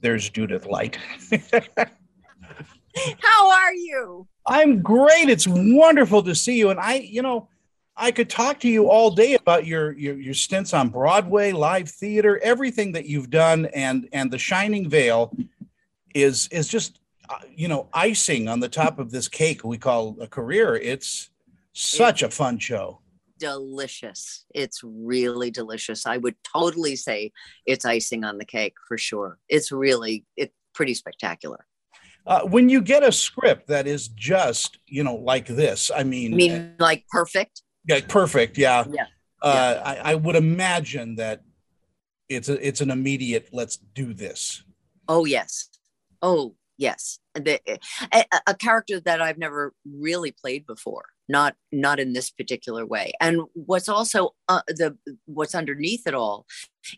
there's Judith Light. How are you? I'm great. It's wonderful to see you. And I, you know, I could talk to you all day about your, your your stints on Broadway, live theater, everything that you've done, and and the Shining Vale is is just uh, you know icing on the top of this cake we call a career. It's such a fun show. Delicious. It's really delicious. I would totally say it's icing on the cake for sure. It's really it's pretty spectacular. Uh, when you get a script that is just you know like this, I mean, I mean like perfect. Yeah, perfect. Yeah. Yeah. Uh, Yeah. I, I would imagine that it's a it's an immediate let's do this. Oh yes. Oh yes. The, a, a character that I've never really played before. Not not in this particular way. And what's also uh, the what's underneath it all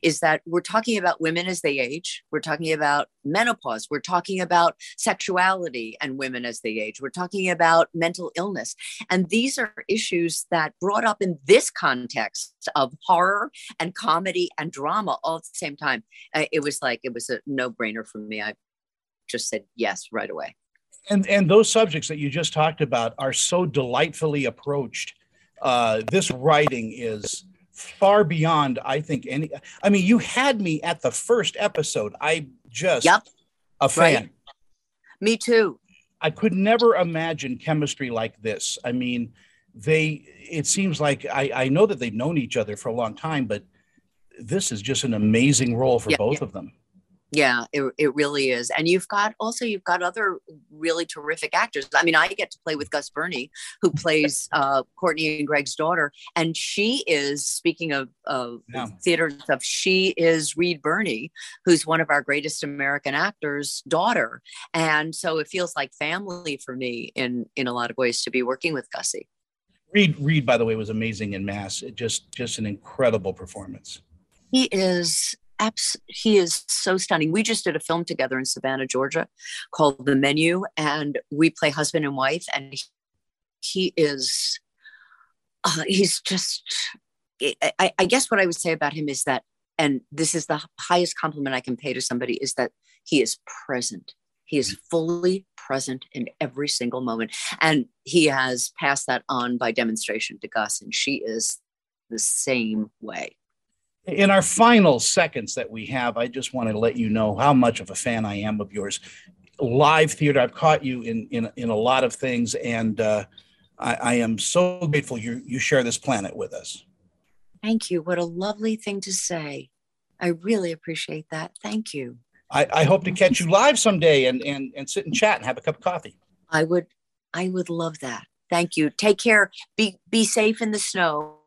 is that we're talking about women as they age. We're talking about menopause. We're talking about sexuality and women as they age. We're talking about mental illness. And these are issues that brought up in this context of horror and comedy and drama all at the same time. Uh, it was like it was a no-brainer for me. I just said yes right away. And and those subjects that you just talked about are so delightfully approached. Uh, this writing is far beyond I think any. I mean, you had me at the first episode. I just Yep. a fan. Right. Me too. I could never imagine chemistry like this. I mean, they. It seems like I, I know that they've known each other for a long time, but this is just an amazing role for Yeah, both of them. Yeah, it, it really is. And you've got also you've got other really terrific actors. I mean, I get to play with Gus Birney, who plays uh, Courtney and Greg's daughter, and she is speaking of, of Yeah. theater stuff. She is Reed Birney, who's one of our greatest American actors' daughter, and so it feels like family for me in in a lot of ways to be working with Gussie. Reed Reed, by the way, was amazing in Mass. It just just an incredible performance. He is abs- he is so stunning. We just did a film together in Savannah, Georgia, called The Menu, and we play husband and wife. And he, he is, uh, he's just. I- I, guess what I would say about him is that, and this is the highest compliment I can pay to somebody, is that he is present. He is fully present in every single moment, and he has passed that on by demonstration to Gus, and she is the same way. In our final seconds that we have, I just want to let you know how much of a fan I am of yours. Live theater, I've caught you in in, in a lot of things, and uh, I, I am so grateful you you share this planet with us. Thank you. What a lovely thing to say. I really appreciate that. Thank you. I, I hope to catch you live someday and, and and sit and chat and have a cup of coffee. I would I would love that. Thank you. Take care. Be be safe in the snow.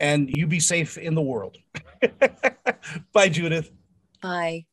And you be safe in the world. Bye, Judith. Bye.